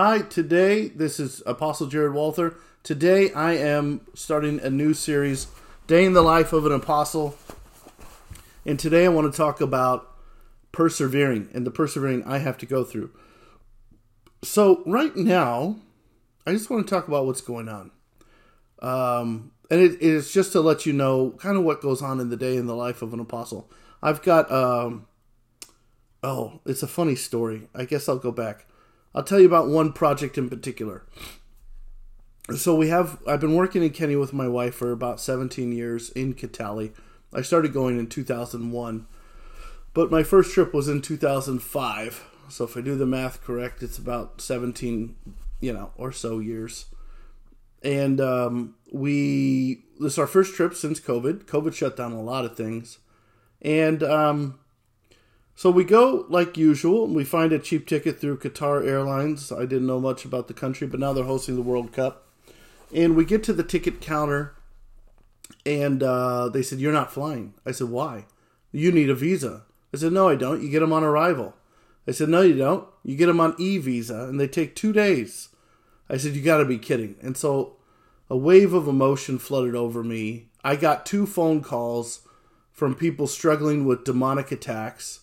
Hi, today this is Apostle Jared Walther. Today I am starting a new series, Day in the Life of an Apostle. And today I want to talk about persevering and the persevering I have to go through. So, right now, I just want to talk about what's going on. Um, and it is just to let you know kind of what goes on in the day in the life of an apostle. I've got, um, oh, it's a funny story. I guess I'll go back. I'll tell you about one project in particular. So we have, I've been working in Kenya with my wife for about 17 years in Kitale. I started going in 2001, but my first trip was in 2005. So if I do the math correct, it's about 17, you know, or so years and um, we this is our first trip since COVID. COVID shut down a lot of things, and um, so we go like usual. And we find a cheap ticket through Qatar Airlines. I didn't know much about the country, but now they're hosting the World Cup, and we get to the ticket counter, and uh, they said, "You're not flying." I said, "Why?" You need a visa. I said, "No, I don't. You get them on arrival." I said, "No, you don't. You get them on e visa, and they take two days." I said, You got to be kidding. And so a wave of emotion flooded over me. I got two phone calls from people struggling with demonic attacks.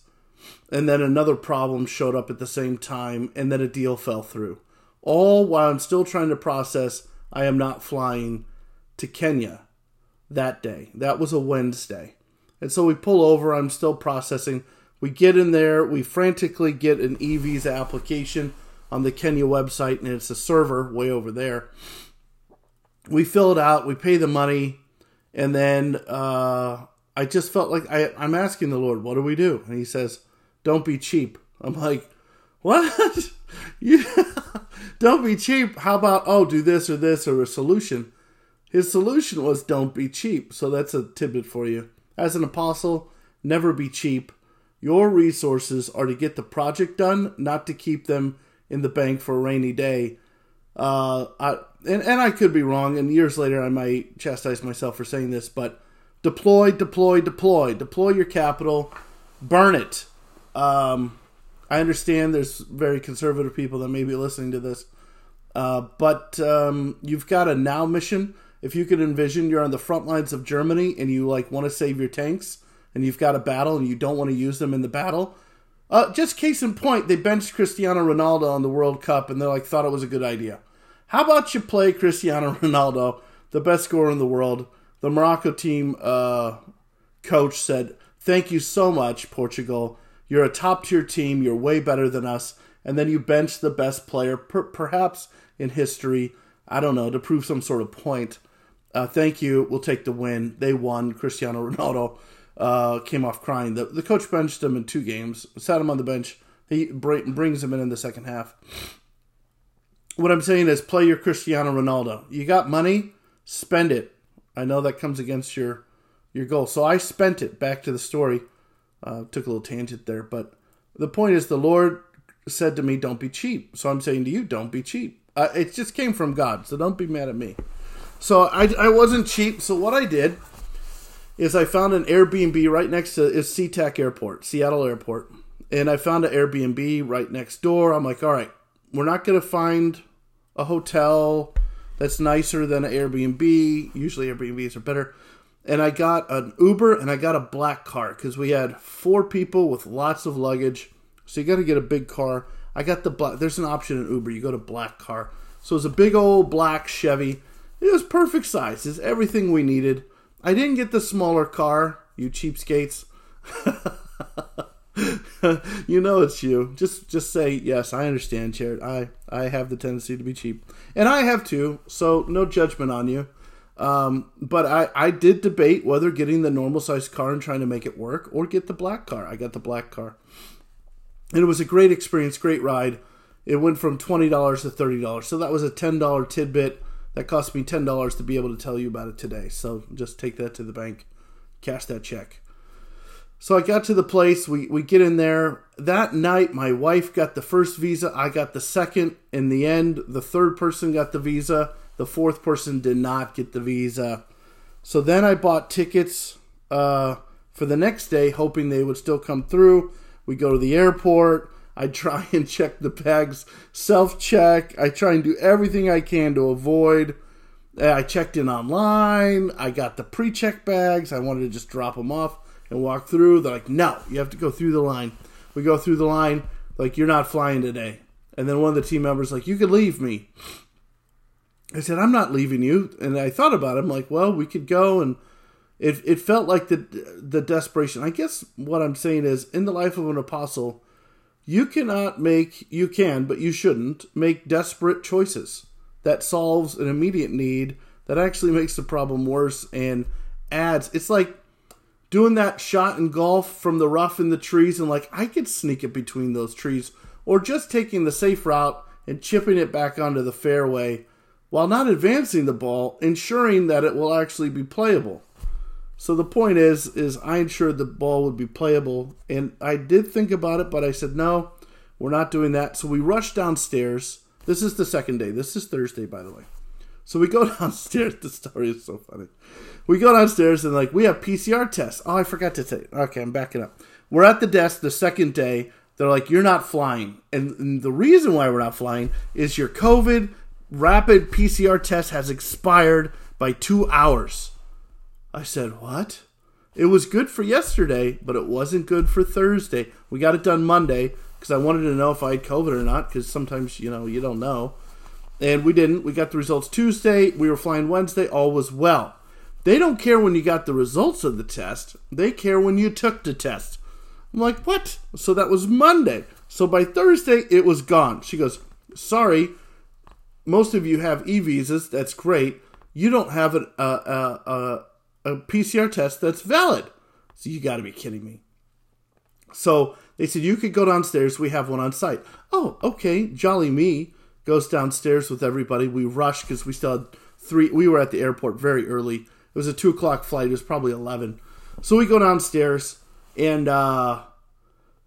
And then another problem showed up at the same time, and then a deal fell through. All while I'm still trying to process I am not flying to Kenya that day. That was a Wednesday. And so we pull over, I'm still processing. We get in there, we frantically get an e visa application on the Kenya website, and it's a server way over there. We fill it out, we pay the money, and then uh, I just felt like I, I'm asking the Lord, what do we do? And He says, don't be cheap. I'm like, what? you, don't be cheap. How about, oh, do this or this or a solution? His solution was don't be cheap. So that's a tidbit for you. As an apostle, never be cheap. Your resources are to get the project done, not to keep them in the bank for a rainy day. Uh, I, and, and I could be wrong, and years later I might chastise myself for saying this, but deploy, deploy, deploy. Deploy your capital, burn it. Um, I understand there's very conservative people that may be listening to this, uh, but um, you've got a now mission. If you could envision you're on the front lines of Germany and you like want to save your tanks, and you've got a battle and you don't want to use them in the battle, uh, just case in point, they benched Cristiano Ronaldo on the World Cup, and they like thought it was a good idea. How about you play Cristiano Ronaldo, the best scorer in the world? The Morocco team uh, coach said, "Thank you so much, Portugal. You're a top tier team. You're way better than us." And then you bench the best player, per- perhaps in history. I don't know to prove some sort of point. Uh, thank you. We'll take the win. They won. Cristiano Ronaldo uh, came off crying. The, the coach benched him in two games, sat him on the bench. He brings him in in the second half. What I'm saying is, play your Cristiano Ronaldo. You got money, spend it. I know that comes against your your goal, so I spent it. Back to the story. Uh, took a little tangent there, but the point is, the Lord said to me, "Don't be cheap." So I'm saying to you, "Don't be cheap." Uh, it just came from God, so don't be mad at me. So I, I wasn't cheap. So what I did is I found an Airbnb right next to is SeaTac Airport, Seattle Airport, and I found an Airbnb right next door. I'm like, all right, we're not going to find a hotel that's nicer than an Airbnb. Usually Airbnbs are better. And I got an Uber and I got a black car because we had four people with lots of luggage. So you got to get a big car. I got the black. There's an option in Uber. You go to black car. So it was a big old black Chevy. It was perfect size. It's everything we needed. I didn't get the smaller car, you cheapskates. you know it's you. Just just say yes. I understand, Jared. I I have the tendency to be cheap, and I have too. So no judgment on you. Um, but I I did debate whether getting the normal size car and trying to make it work, or get the black car. I got the black car, and it was a great experience, great ride. It went from twenty dollars to thirty dollars, so that was a ten dollar tidbit that cost me $10 to be able to tell you about it today. So just take that to the bank, cash that check. So I got to the place, we, we get in there. That night, my wife got the first visa, I got the second. In the end, the third person got the visa, the fourth person did not get the visa. So then I bought tickets uh, for the next day, hoping they would still come through. We go to the airport. I try and check the bags, self check. I try and do everything I can to avoid. I checked in online. I got the pre check bags. I wanted to just drop them off and walk through. They're like, no, you have to go through the line. We go through the line, like, you're not flying today. And then one of the team members, like, you could leave me. I said, I'm not leaving you. And I thought about it. I'm like, well, we could go. And it, it felt like the, the desperation. I guess what I'm saying is, in the life of an apostle, you cannot make, you can, but you shouldn't, make desperate choices that solves an immediate need that actually makes the problem worse and adds. It's like doing that shot in golf from the rough in the trees and like I could sneak it between those trees or just taking the safe route and chipping it back onto the fairway while not advancing the ball, ensuring that it will actually be playable. So the point is, is I ensured the ball would be playable, and I did think about it, but I said no, we're not doing that. So we rushed downstairs. This is the second day. This is Thursday, by the way. So we go downstairs. The story is so funny. We go downstairs and like we have PCR tests. Oh, I forgot to say. Okay, I'm backing up. We're at the desk the second day. They're like, "You're not flying," and, and the reason why we're not flying is your COVID rapid PCR test has expired by two hours. I said, What? It was good for yesterday, but it wasn't good for Thursday. We got it done Monday because I wanted to know if I had COVID or not because sometimes, you know, you don't know. And we didn't. We got the results Tuesday. We were flying Wednesday. All was well. They don't care when you got the results of the test, they care when you took the test. I'm like, What? So that was Monday. So by Thursday, it was gone. She goes, Sorry, most of you have e visas. That's great. You don't have a, a, a, a PCR test that's valid. So you got to be kidding me. So they said you could go downstairs. We have one on site. Oh, okay. Jolly me goes downstairs with everybody. We rush because we still had three. We were at the airport very early. It was a two o'clock flight. It was probably eleven. So we go downstairs and uh,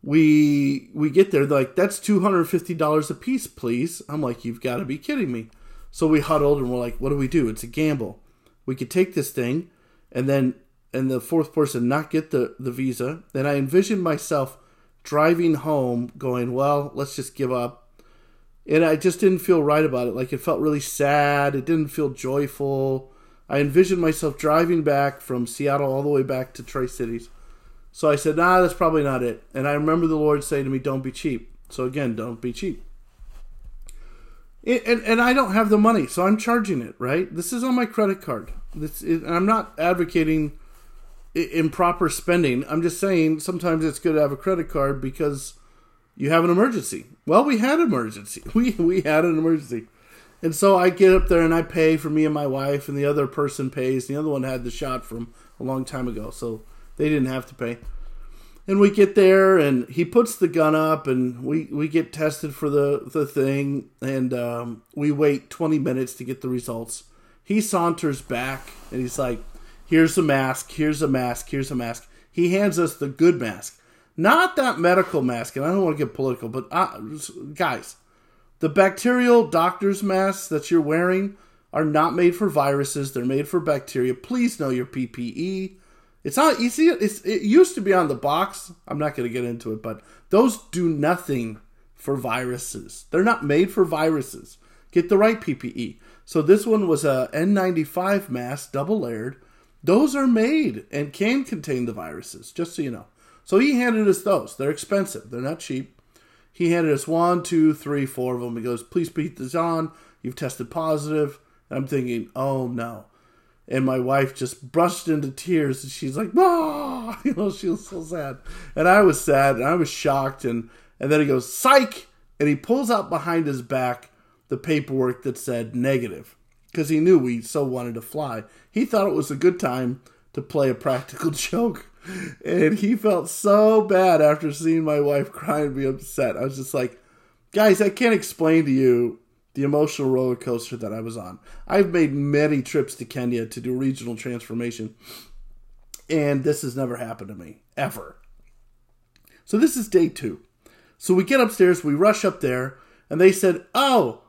we we get there like that's $250 a piece please. I'm like you've got to be kidding me. So we huddled and we're like what do we do? It's a gamble. We could take this thing and then and the fourth person not get the the visa. Then i envisioned myself driving home going well let's just give up. And i just didn't feel right about it. Like it felt really sad. It didn't feel joyful. I envisioned myself driving back from seattle all the way back to tri cities so I said, nah, that's probably not it. And I remember the Lord saying to me, don't be cheap. So again, don't be cheap. And, and I don't have the money, so I'm charging it, right? This is on my credit card. This it, I'm not advocating improper spending. I'm just saying sometimes it's good to have a credit card because you have an emergency. Well, we had an emergency. We we had an emergency. And so I get up there and I pay for me and my wife, and the other person pays. The other one had the shot from a long time ago, so they didn't have to pay. And we get there, and he puts the gun up, and we, we get tested for the, the thing, and um, we wait 20 minutes to get the results. He saunters back, and he's like, Here's a mask, here's a mask, here's a mask. He hands us the good mask. Not that medical mask, and I don't want to get political, but uh, guys, the bacterial doctor's masks that you're wearing are not made for viruses, they're made for bacteria. Please know your PPE. It's not see it's, it used to be on the box. I'm not going to get into it, but those do nothing for viruses. They're not made for viruses. Get the right PPE. So this one was a N95 mask, double layered. Those are made and can contain the viruses, just so you know. So he handed us those. They're expensive. They're not cheap. He handed us one, two, three, four of them. He goes, "Please put this on. You've tested positive." And I'm thinking, "Oh no." And my wife just brushed into tears and she's like ah you know she was so sad. And i was sad and i was shocked and and then he goes psych! And he pulls out behind his back the paperwork that said negative because he knew we so wanted to fly. He thought it was a good time to play a practical joke and he felt so bad after seeing my wife cry and be upset. I was just like guys i can't explain to you the emotional roller coaster that I was on. I've made many trips to Kenya to do regional transformation, and this has never happened to me, ever. So this is day two. So we get upstairs, we rush up there, and they said, Oh,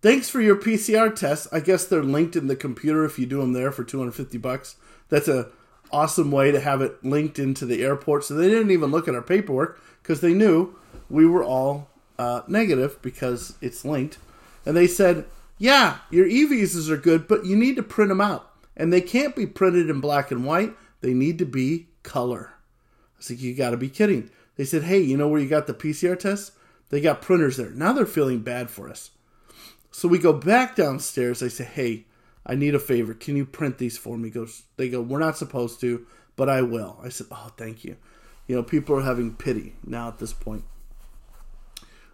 thanks for your PCR test. I guess they're linked in the computer if you do them there for 250 bucks. That's a awesome way to have it linked into the airport. So they didn't even look at our paperwork because they knew we were all uh, negative because it's linked. And they said, yeah, your e visas are good, but you need to print them out. And they can't be printed in black and white, they need to be color. I was like, you got to be kidding. They said, hey, you know where you got the PCR test? They got printers there. Now they're feeling bad for us. So we go back downstairs. I say, hey, I need a favor. Can you print these for me? Goes, they go, we're not supposed to, but I will. I said, oh, thank you. You know, people are having pity now at this point.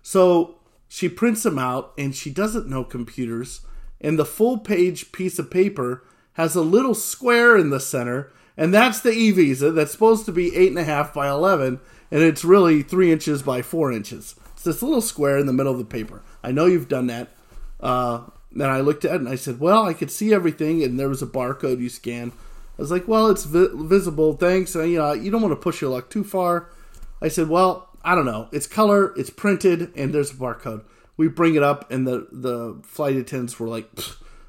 So she prints them out and she doesn't know computers. And the full page piece of paper has a little square in the center, and that's the e visa that's supposed to be eight and a half by eleven, and it's really three inches by four inches. It's this little square in the middle of the paper. I know you've done that. Uh, and I looked at it and I said, "Well, I could see everything, and there was a barcode you scan." I was like, "Well, it's vi- visible. Thanks. And, you know, you don't want to push your luck too far." I said, "Well, I don't know. It's color. It's printed, and there's a barcode." We bring it up, and the the flight attendants were like,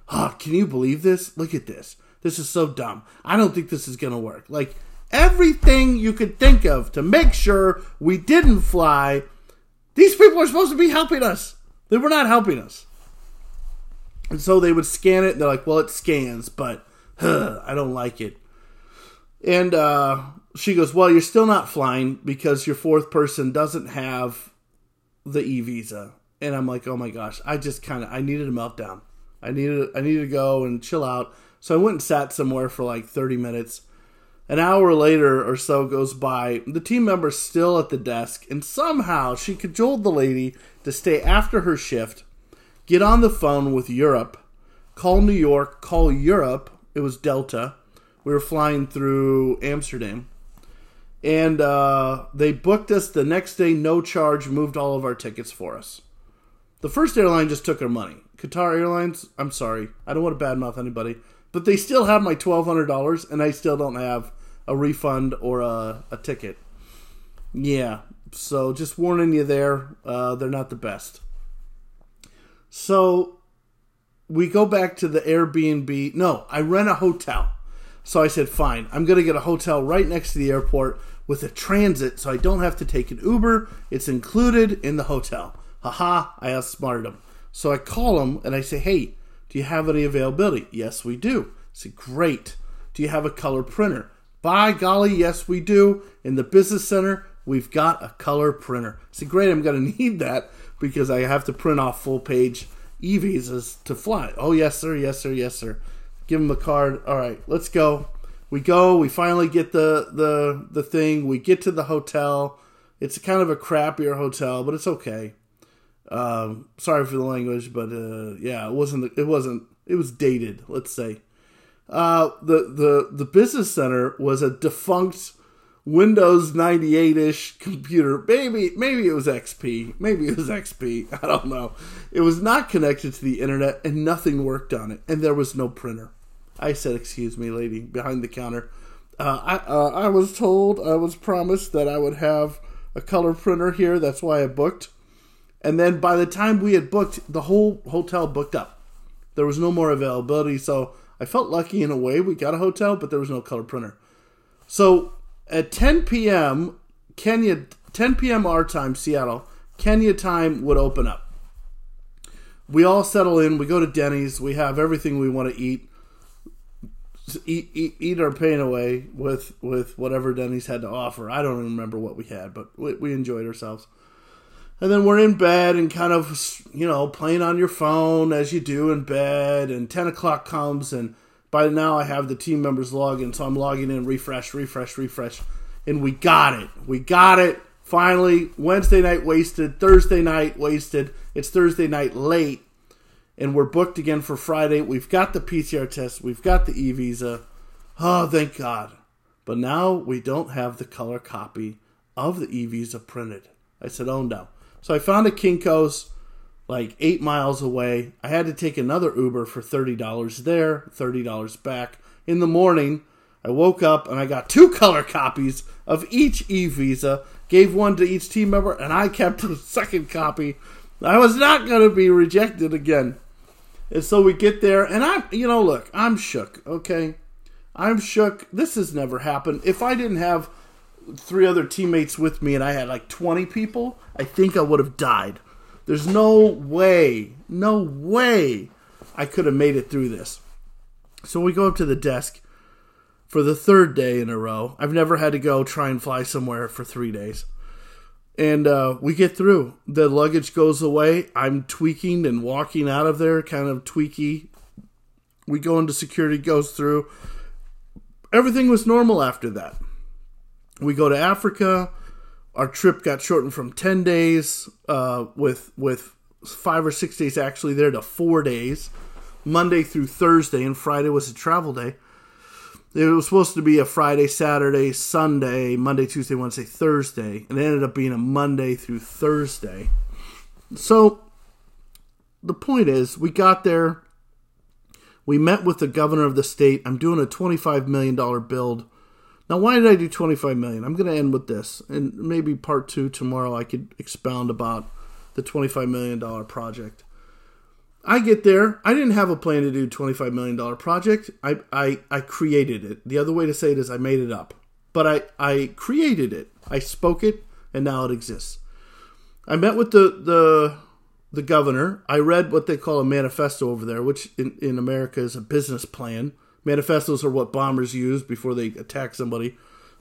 "Oh, can you believe this? Look at this. This is so dumb. I don't think this is gonna work." Like everything you could think of to make sure we didn't fly. These people are supposed to be helping us. They were not helping us. And so they would scan it. And they're like, well, it scans, but huh, I don't like it. And uh, she goes, well, you're still not flying because your fourth person doesn't have the e visa. And I'm like, oh my gosh, I just kind of I needed a meltdown. I needed I needed to go and chill out. So I went and sat somewhere for like 30 minutes. An hour later or so goes by. The team member's still at the desk, and somehow she cajoled the lady to stay after her shift get on the phone with Europe, call New York, call Europe. It was Delta. We were flying through Amsterdam. And uh, they booked us the next day, no charge, moved all of our tickets for us. The first airline just took our money. Qatar Airlines, I'm sorry. I don't want to badmouth anybody. But they still have my $1,200, and I still don't have a refund or a, a ticket. Yeah, so just warning you there, uh, they're not the best. So we go back to the Airbnb. No, I rent a hotel. So I said, fine, I'm going to get a hotel right next to the airport with a transit so I don't have to take an Uber. It's included in the hotel. Haha, I outsmarted him. So I call him and I say, hey, do you have any availability? Yes, we do. I say, great. Do you have a color printer? By golly, yes, we do. In the business center, we've got a color printer. I say, great, I'm going to need that because I have to print off full page e visas to fly. Oh, yes, sir, yes, sir, yes, sir. Give him a card. All right, let's go. We go. We finally get the the the thing. We get to the hotel. It's kind of a crappier hotel, but it's okay. Um, sorry for the language, but uh, yeah, it wasn't. It wasn't. It was dated. Let's say. Uh, the the the business center was a defunct Windows 98 ish computer. Maybe maybe it was XP. Maybe it was XP. I don't know. It was not connected to the internet and nothing worked on it. And there was no printer. I said, "Excuse me, lady behind the counter. Uh, I uh, I was told I was promised that I would have a color printer here. That's why I booked. And then by the time we had booked, the whole hotel booked up. There was no more availability. So I felt lucky in a way. We got a hotel, but there was no color printer. So at 10 p.m. Kenya, 10 p.m. our time, Seattle, Kenya time would open up. We all settle in. We go to Denny's. We have everything we want to eat. Eat, eat, eat our pain away with with whatever Denny's had to offer. I don't remember what we had, but we, we enjoyed ourselves. And then we're in bed and kind of, you know, playing on your phone as you do in bed. And 10 o'clock comes and by now, I have the team members login, so I'm logging in, refresh, refresh, refresh, and we got it. We got it. Finally, Wednesday night wasted, Thursday night wasted. It's Thursday night late, and we're booked again for Friday. We've got the PCR test, we've got the e visa. Oh, thank God. But now we don't have the color copy of the e visa printed. I said, oh no. So I found a Kinko's like eight miles away. I had to take another Uber for $30 there, $30 back. In the morning, I woke up and I got two color copies of each e visa, gave one to each team member, and I kept the second copy. I was not going to be rejected again. And so we get there, and I'm, you know, look, I'm shook, okay? I'm shook. This has never happened. If I didn't have three other teammates with me, and I had like 20 people, I think I would have died. There's no way, no way I could have made it through this. So we go up to the desk for the third day in a row. I've never had to go try and fly somewhere for three days. And uh, we get through. The luggage goes away. I'm tweaking and walking out of there, kind of tweaky. We go into security, goes through. Everything was normal after that. We go to Africa. Our trip got shortened from 10 days uh, with, with five or six days actually there to four days. Monday through Thursday, and Friday was a travel day. It was supposed to be a Friday, Saturday, Sunday, Monday, Tuesday, Wednesday, Thursday, and it ended up being a Monday through Thursday. So the point is, we got there. We met with the governor of the state. I'm doing a $25 million build. Now, why did I do 25 million? I'm going to end with this, and maybe part two tomorrow. I could expound about the 25 million dollar project. I get there. I didn't have a plan to do $25 million project. I, I, I created it. The other way to say it is I made it up. But I, I created it. I spoke it, and now it exists. I met with the, the, the governor. I read what they call a manifesto over there, which in, in America is a business plan. Manifestos are what bombers use before they attack somebody.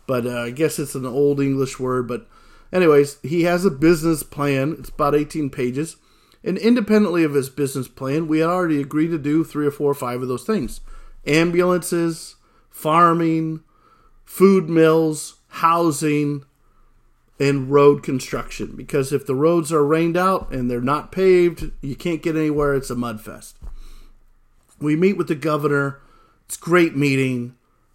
But uh, I guess it's an old English word. But, anyways, he has a business plan. It's about 18 pages and independently of his business plan, we had already agreed to do three or four or five of those things ambulances, farming, food mills, housing, and road construction. Because if the roads are rained out and they're not paved, you can't get anywhere. It's a mud fest. We meet with the governor. It's great meeting,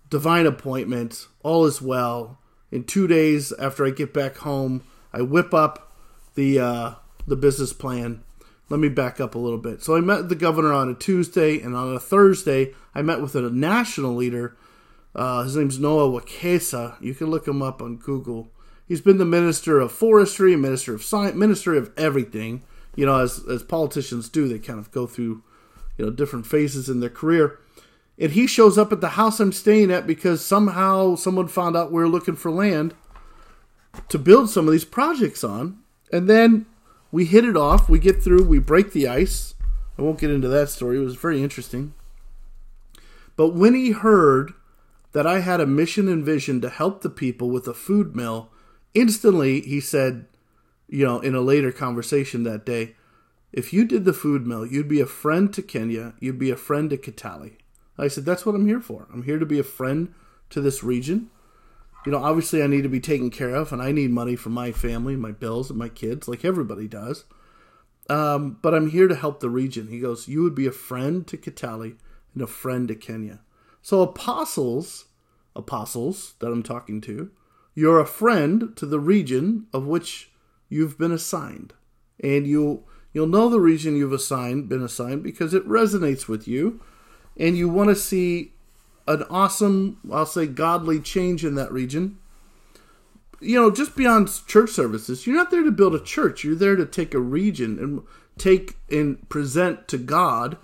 divine appointment, all is well. In two days after I get back home, I whip up the uh, the business plan let me back up a little bit. So I met the governor on a Tuesday, and on a Thursday, I met with a national leader. Uh, his name's Noah Wekesa. You can look him up on Google. He's been the minister of forestry, minister of science, minister of everything. You know, as as politicians do, they kind of go through, you know, different phases in their career. And he shows up at the house I'm staying at because somehow someone found out we are looking for land to build some of these projects on. And then we hit it off. We get through. We break the ice. I won't get into that story. It was very interesting. But when he heard that I had a mission and vision to help the people with a food mill, instantly he said, you know, in a later conversation that day, if you did the food mill, you'd be a friend to Kenya, you'd be a friend to Kitale. I said, that's what I'm here for. I'm here to be a friend to this region you know, obviously I need to be taken care of, and I need money for my family, my bills, and my kids, like everybody does. Um, but I'm here to help the region. He goes, You would be a friend to Kitale and a friend to Kenya. So, apostles, apostles that I'm talking to, you're a friend to the region of which you've been assigned. And you'll, you'll know the region you've assigned, been assigned because it resonates with you, and you want to see an awesome, I'll say, godly change in that region. You know, just beyond church services, you're not there to build a church. You're there to take a region and take and present to God.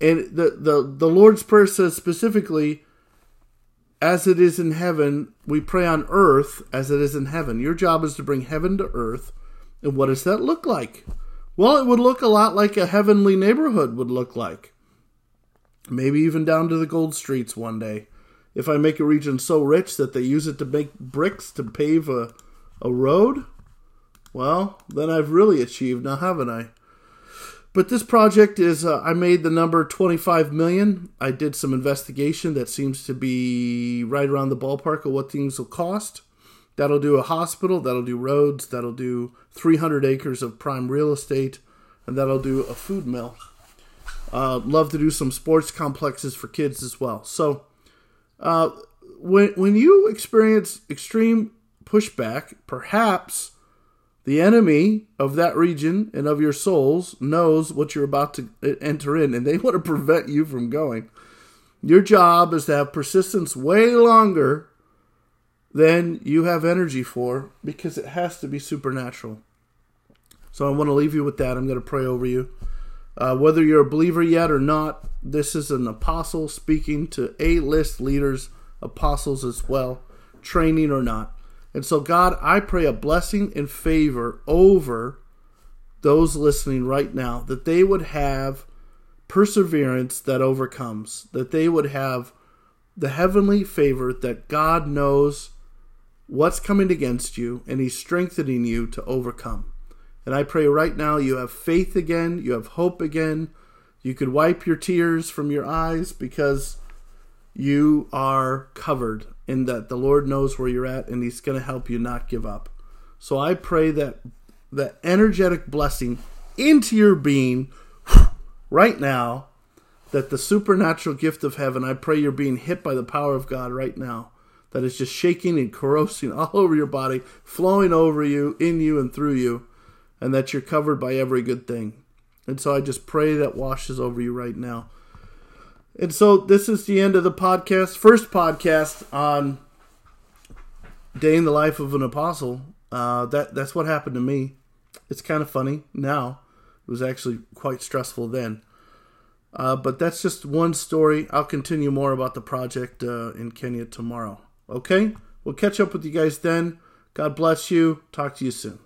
And the, the, the Lord's Prayer says specifically, as it is in heaven, we pray on earth as it is in heaven. Your job is to bring heaven to earth. And what does that look like? Well, it would look a lot like a heavenly neighborhood would look like. Maybe even down to the gold streets one day. If I make a region so rich that they use it to make bricks to pave a, a road, well, then I've really achieved now, haven't I? But this project is, uh, I made the number 25 million. I did some investigation that seems to be right around the ballpark of what things will cost. That'll do a hospital, that'll do roads, that'll do 300 acres of prime real estate, and that'll do a food mill. Uh, love to do some sports complexes for kids as well. So, uh, when when you experience extreme pushback, perhaps the enemy of that region and of your souls knows what you're about to enter in, and they want to prevent you from going. Your job is to have persistence way longer than you have energy for because it has to be supernatural. So I want to leave you with that. I'm going to pray over you. Uh, whether you're a believer yet or not, this is an apostle speaking to A list leaders, apostles as well, training or not. And so, God, I pray a blessing and favor over those listening right now that they would have perseverance that overcomes, that they would have the heavenly favor that God knows what's coming against you and He's strengthening you to overcome. And I pray right now you have faith again, you have hope again. You could wipe your tears from your eyes because you are covered in that the Lord knows where you're at and He's going to help you not give up. So I pray that the energetic blessing into your being right now, that the supernatural gift of heaven, I pray you're being hit by the power of God right now, that is just shaking and corrosing all over your body, flowing over you, in you, and through you, and that you're covered by every good thing. And so I just pray that washes over you right now. And so this is the end of the podcast, first podcast on day in the life of an apostle. Uh, that that's what happened to me. It's kind of funny now. It was actually quite stressful then. Uh, but that's just one story. I'll continue more about the project uh, in Kenya tomorrow. Okay? We'll catch up with you guys then. God bless you. Talk to you soon.